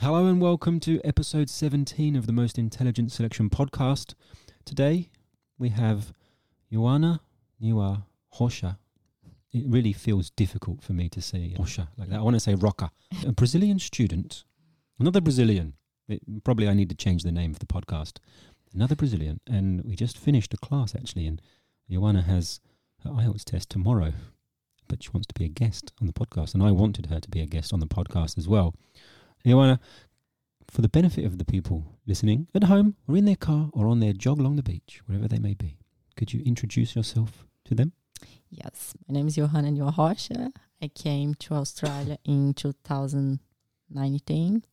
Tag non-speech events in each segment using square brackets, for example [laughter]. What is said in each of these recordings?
Hello and welcome to episode 17 of the Most Intelligent Selection podcast. Today we have Iohana Niwa Rocha. It really feels difficult for me to say Rocha like that. I want to say Roca. A Brazilian student, another Brazilian. It, probably I need to change the name of the podcast. Another Brazilian. And we just finished a class actually, and Iohana has her IELTS test tomorrow, but she wants to be a guest on the podcast. And I wanted her to be a guest on the podcast as well. Iohana, for the benefit of the people listening at home or in their car or on their jog along the beach, wherever they may be, could you introduce yourself to them? Yes, my name is Iohana Rocha. I came to Australia in 2019.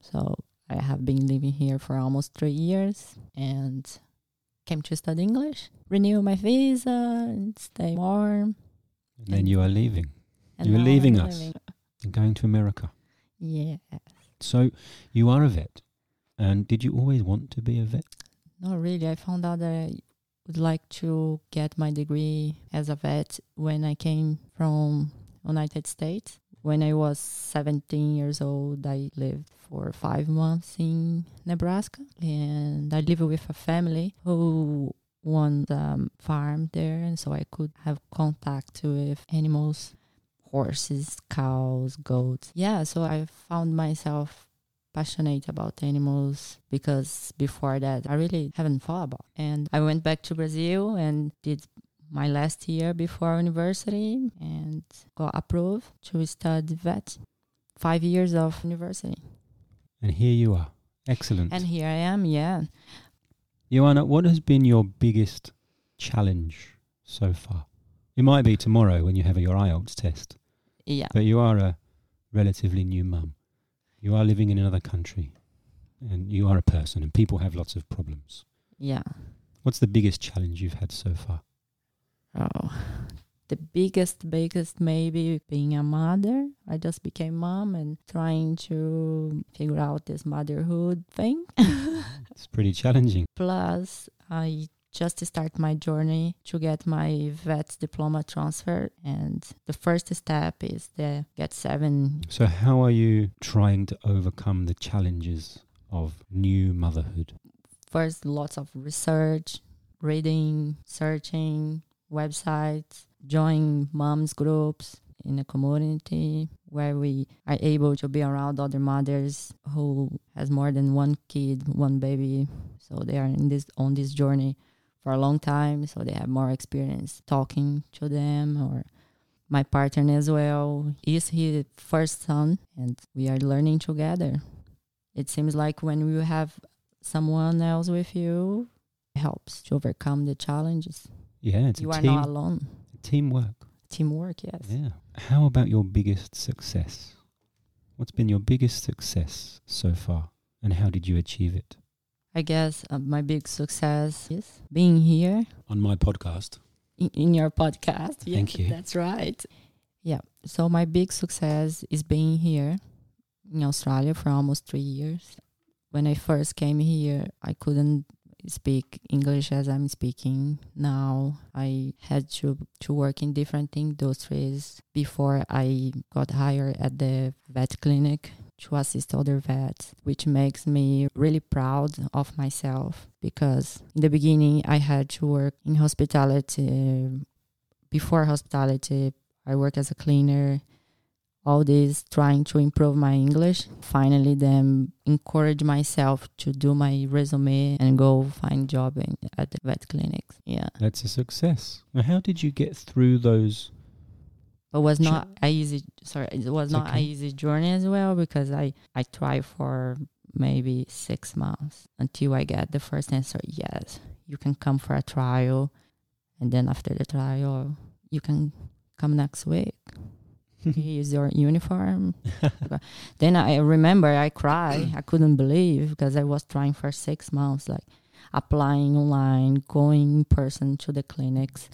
So I have been living here for almost three years and came to study English, renew my visa, and stay warm. And then you are leaving. And You are leaving I'm us. living- and going to America. Yeah. So you are a vet. And did you always want to be a vet? Not really. I found out that I would like to get my degree as a vet when I came from United States. When I was 17 years old, I lived for five months in Nebraska, and I lived with a family who owned a farm there, and so I could have contact with animals, horses, cows, goats. Yeah, so I found myself passionate about animals because before that I really haven't thought about. And I went back to Brazil and did my last year before university and got approved to study vet. Five years of university. And here you are. Excellent. And here I am, yeah. Iohana, what has been your biggest challenge so far? It might be tomorrow when you have your IELTS test, Yeah. but you are a relatively new mum. You are living in another country and you are a person and people have lots of problems. Yeah. What's the biggest challenge you've had so far? Oh. The biggest, biggest maybe being a mother. I just became mom and trying to figure out this motherhood thing. [laughs] It's pretty challenging. Plus, I just to start my journey to get my vet diploma transfer, and the first step is the get seven. So, how are you trying to overcome the challenges of new motherhood? First, lots of research, reading, searching, websites, join moms groups in a community where we are able to be around other mothers who has more than one kid, one baby. So they are in this on this journey for a long time, so they have more experience talking to them or my partner as well is his first son and we are learning together. It seems like when you have someone else with you, it helps to overcome the challenges. Yeah, it's you are team, not alone. teamwork. Teamwork, yes. Yeah. How about your biggest success? What's been your biggest success so far, and how did you achieve it? I guess uh, my big success is being here On my podcast. in, in your podcast. Yeah, Thank you. That's right. Yeah. So my big success is being here in Australia for almost three years. When I first came here, I couldn't speak English as I'm speaking now. I had to to work in different industries before I got hired at the vet clinic to assist other vets, which makes me really proud of myself because in the beginning I had to work in hospitality. Before hospitality, I worked as a cleaner. All this trying to improve my English. Finally, then encourage myself to do my resume and go find job in, at the vet clinics. Yeah, That's a success. Now, how did you get through those? But was Sure. not a easy. Sorry, it was not okay. a easy journey as well because I I tried for maybe six months until I get the first answer. Yes, you can come for a trial, and then after the trial, you can come next week. [laughs] Here's your uniform. [laughs] then I remember I cried. I couldn't believe because I was trying for six months, like applying online, going in person to the clinics.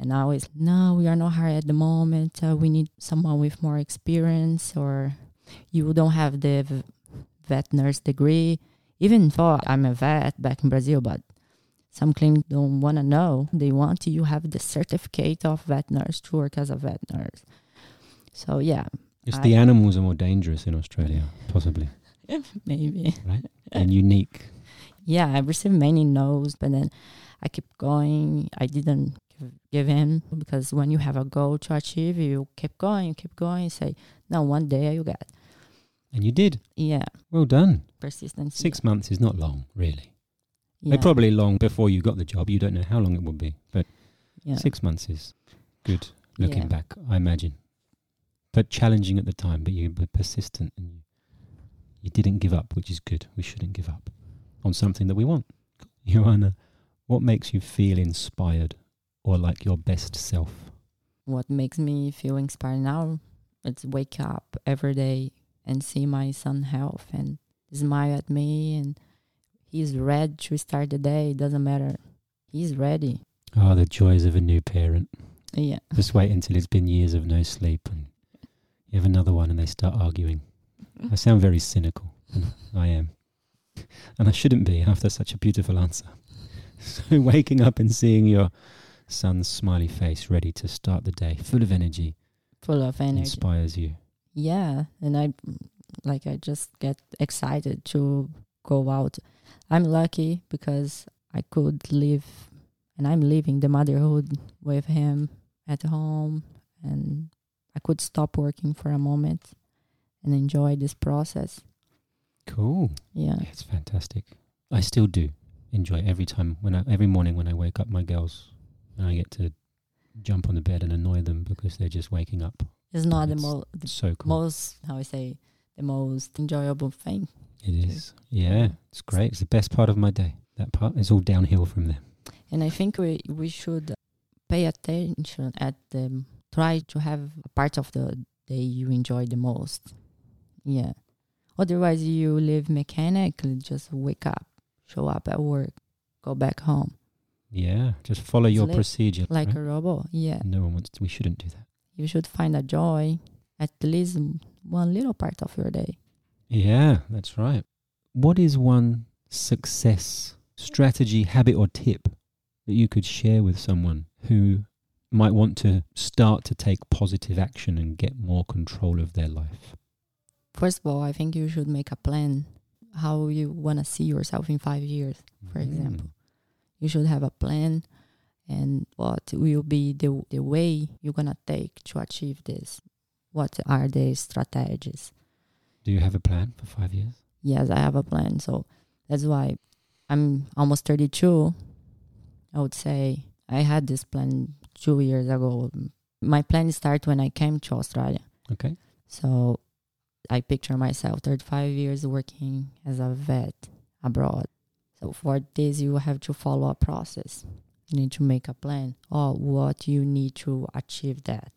And now it's no, we are not hired at the moment. Uh, we need someone with more experience, or you don't have the v- vet nurse degree. Even though I'm a vet back in Brazil, but some clinics don't want to know. They want you have the certificate of vet nurse to work as a vet nurse. So yeah, It's I- the animals are more dangerous in Australia, possibly. [laughs] maybe. right? and unique. Yeah, I received many no's, but then I keep going. I didn't give, in because when you have a goal to achieve, you keep going, you keep going. You say, no, one day you get. And you did. Yeah, Well done. persistence. Six months is not long, really. Yeah, They're probably long before you got the job. You don't know how long it would be, but yeah. six months is good looking Yeah. back, I imagine. But challenging at the time, but you were persistent and you, you didn't give up, which is good. We shouldn't give up on something that we want. Iohana, what makes you feel inspired or like your best self? what makes me feel inspired now is wake up every day and see my son health and smile at me and he's ready to start the day. It doesn't matter. He's ready. Oh, the joys of a new parent. Yeah. [laughs] Just wait until it's been years of no sleep and you have another one and they start arguing. I sound very cynical. and I am. And I shouldn't be after such a beautiful answer. [laughs] So waking up and seeing your son's smiley face ready to start the day, full of energy, Full of energy. inspires you. Yeah, and I like I just get excited to go out. I'm lucky because I could live and I'm living the motherhood with him at home and I could stop working for a moment and enjoy this process. Cool. Yeah. Yeah, it's fantastic. I still do enjoy every time when I, every morning when I wake up my girls and I get to jump on the bed and annoy them because they're just waking up. It's not the, mo- the So cool. most how I say the most enjoyable thing. It is. Yeah, it's great. It's the best part of my day. That part is all downhill from there. And I think we we should pay attention at the try to have a part of the day you enjoy the most. Yeah. Otherwise you live mechanically, just wake up, show up at work, go back home. Yeah, just follow your Live procedure. Like right? a robot. Yeah. no one wants to, we shouldn't do that. You should find a joy at least one little part of your day. Yeah, that's right. What is one success strategy, habit, or tip that you could share with someone who might want to start to take positive action and get more control of their life? First of all, I think you should make a plan how you want to see yourself in 5 years. for mm. example. You should have a plan and what will be the, the way you're going to take to achieve this. What are the strategies? Do you have a plan for five years? Yes, I have a plan. So that's why I'm almost 32. I would say I had this plan two years ago. My plan started when I came to Australia. Okay. So I picture myself 35 years working as a vet abroad. So for this, you have to follow a process. You need to make a plan. Oh, what you need to achieve that.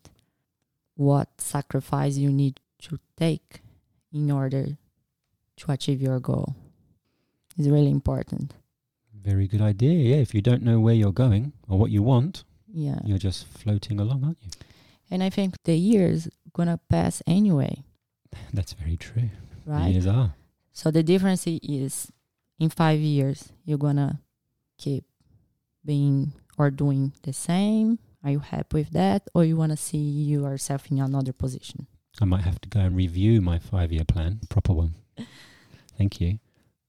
What sacrifice you need to take in order to achieve your goal. It's really important. Very good idea. Yeah, if you don't know where you're going or what you want, Yeah. you're just floating along, aren't you? And I think the years gonna pass anyway, That's very true. right? Years are. So the difference is in five years, you're gonna keep being or doing the same. Are you happy with that? Or you wanna see yourself in another position? I might have to go and review my five year plan, proper one. [laughs] Thank you.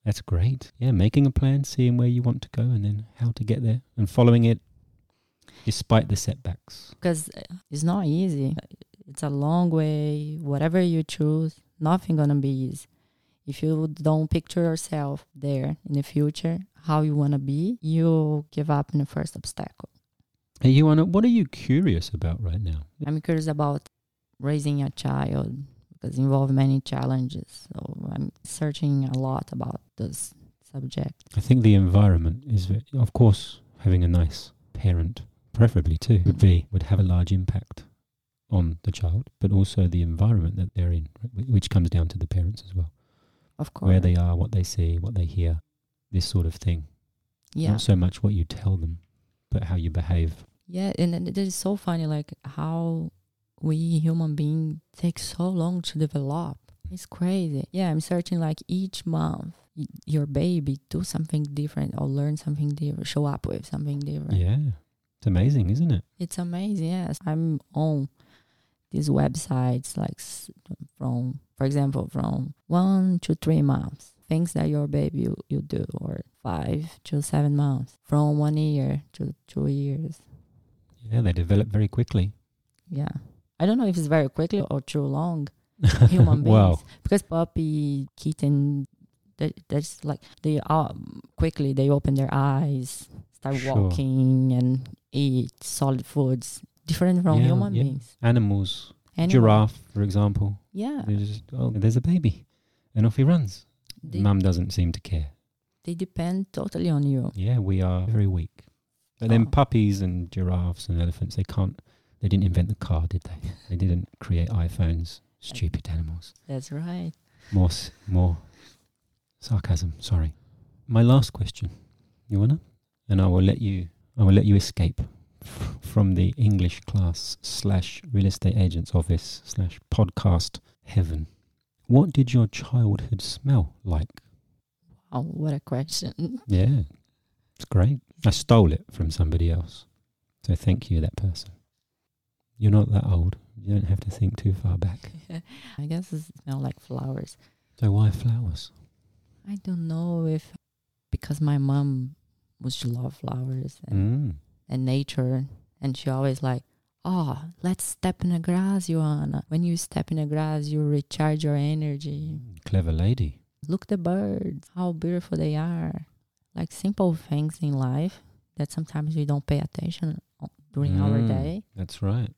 That's great. Yeah, making a plan, seeing where you want to go, and then how to get there, and following it despite the setbacks. Because uh, it's not easy. It's a long way. Whatever you choose, nothing gonna be easy. If you don't picture yourself there in the future, how you wanna be, you give up in the first obstacle. Hey, Iohana, what are you curious about right now? I'm curious about raising a child because it involves many challenges. So I'm searching a lot about this subject. I think the environment is, of course, having a nice parent, preferably too, would be would have a large impact on the child, but also the environment that they're in, right, which comes down to the parents as well, Of course. where they are, what they see, what they hear, this sort of thing. yeah. Not so much what you tell them, but how you behave. Yeah, and then it is so funny like how we human beings take so long to develop. It's crazy. Yeah, I'm searching like each month y- your baby do something different or learn something different, show up with something different. Yeah, it's amazing, isn't it? It's amazing. Yes, I'm on these websites like from for example from one to three months things that your baby you, you do or five to seven months from one year to two years Yeah, they develop very quickly. yeah i don't know if it's very quickly or too long [laughs] human beings Wow. because puppy kitten they, that's like they are quickly they open their eyes start Sure. walking and eat solid foods different from Yeah, human yeah. beings Animals, Animal- giraffe, for example. yeah just, oh, there's a baby. And off he runs. they, Mum doesn't seem to care. they depend totally on you Yeah, we are very weak. Then Oh. puppies and giraffes and elephants, they can't, they didn't invent the car, did they? They didn't create iPhones. Stupid animals. that's right More, s- more sarcasm. Sorry. My last question, you wanna? And I will let you. I will let you escape from the English class slash real estate agent's office slash podcast heaven. What did your childhood smell like? oh what a question Yeah, it's great. I stole it from somebody else, so thank you, that person. You're not that old. You don't have to think too far back. [laughs] i guess it smell like flowers So why flowers? i don't know if because my mom was she love flowers and Mm. And nature. And she always like, oh, let's step in the grass, Iohana. When you step in the grass, you recharge your energy. Clever lady. Look the birds, how beautiful they are. Like simple things in life that sometimes we don't pay attention during our Mm. day. That's right.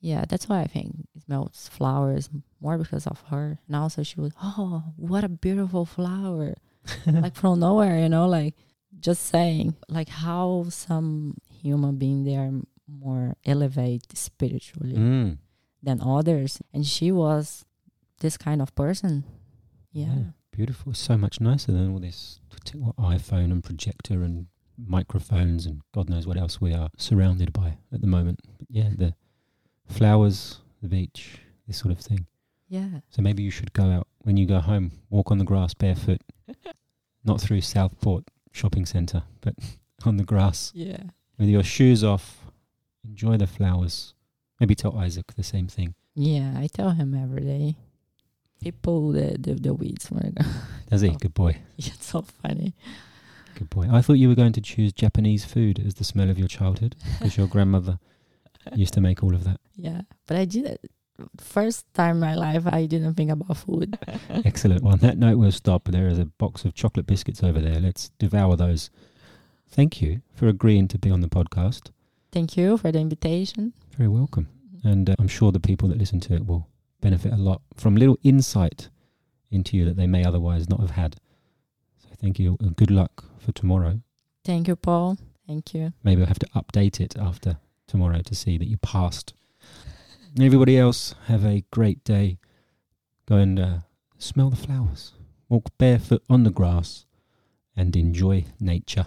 Yeah, that's why I think it smells flowers more because of her. And also she was, oh, what a beautiful flower. [laughs] like from nowhere, you know, like just saying like how some human being they are more elevated spiritually Mm. than others. And she was this kind of person. Yeah. Beautiful. So much nicer than all this iPhone and projector and microphones and God knows what else we are surrounded by at the moment. But yeah, the flowers, the beach, this sort of thing. Yeah. So maybe you should go out when you go home, walk on the grass barefoot, [laughs] not through Southport shopping centre, but [laughs] on the grass Yeah. With your shoes off. Enjoy the flowers. Maybe tell Isaac the same thing. Yeah. I tell him every day. He pull the, the, the weeds when I go. Does he? Good boy. [laughs] it's so funny. Good boy. I thought you were going to choose Japanese food as the smell of your childhood because your grandmother [laughs] used to make all of that. Yeah. But I did it. First time in my life, I didn't think about food. [laughs] Excellent. Well, on that note, we'll stop. There is a box of chocolate biscuits over there. Let's devour those. Thank you for agreeing to be on the podcast. Thank you for the invitation. Very welcome. And uh, I'm sure the people that listen to it will benefit a lot from little insight into you that they may otherwise not have had. So thank you and good luck for tomorrow. Thank you, Paul. Thank you. Maybe I'll have to update it after tomorrow to see that you passed. Everybody else, have a great day. Go and uh, smell the flowers. Walk barefoot on the grass and enjoy nature.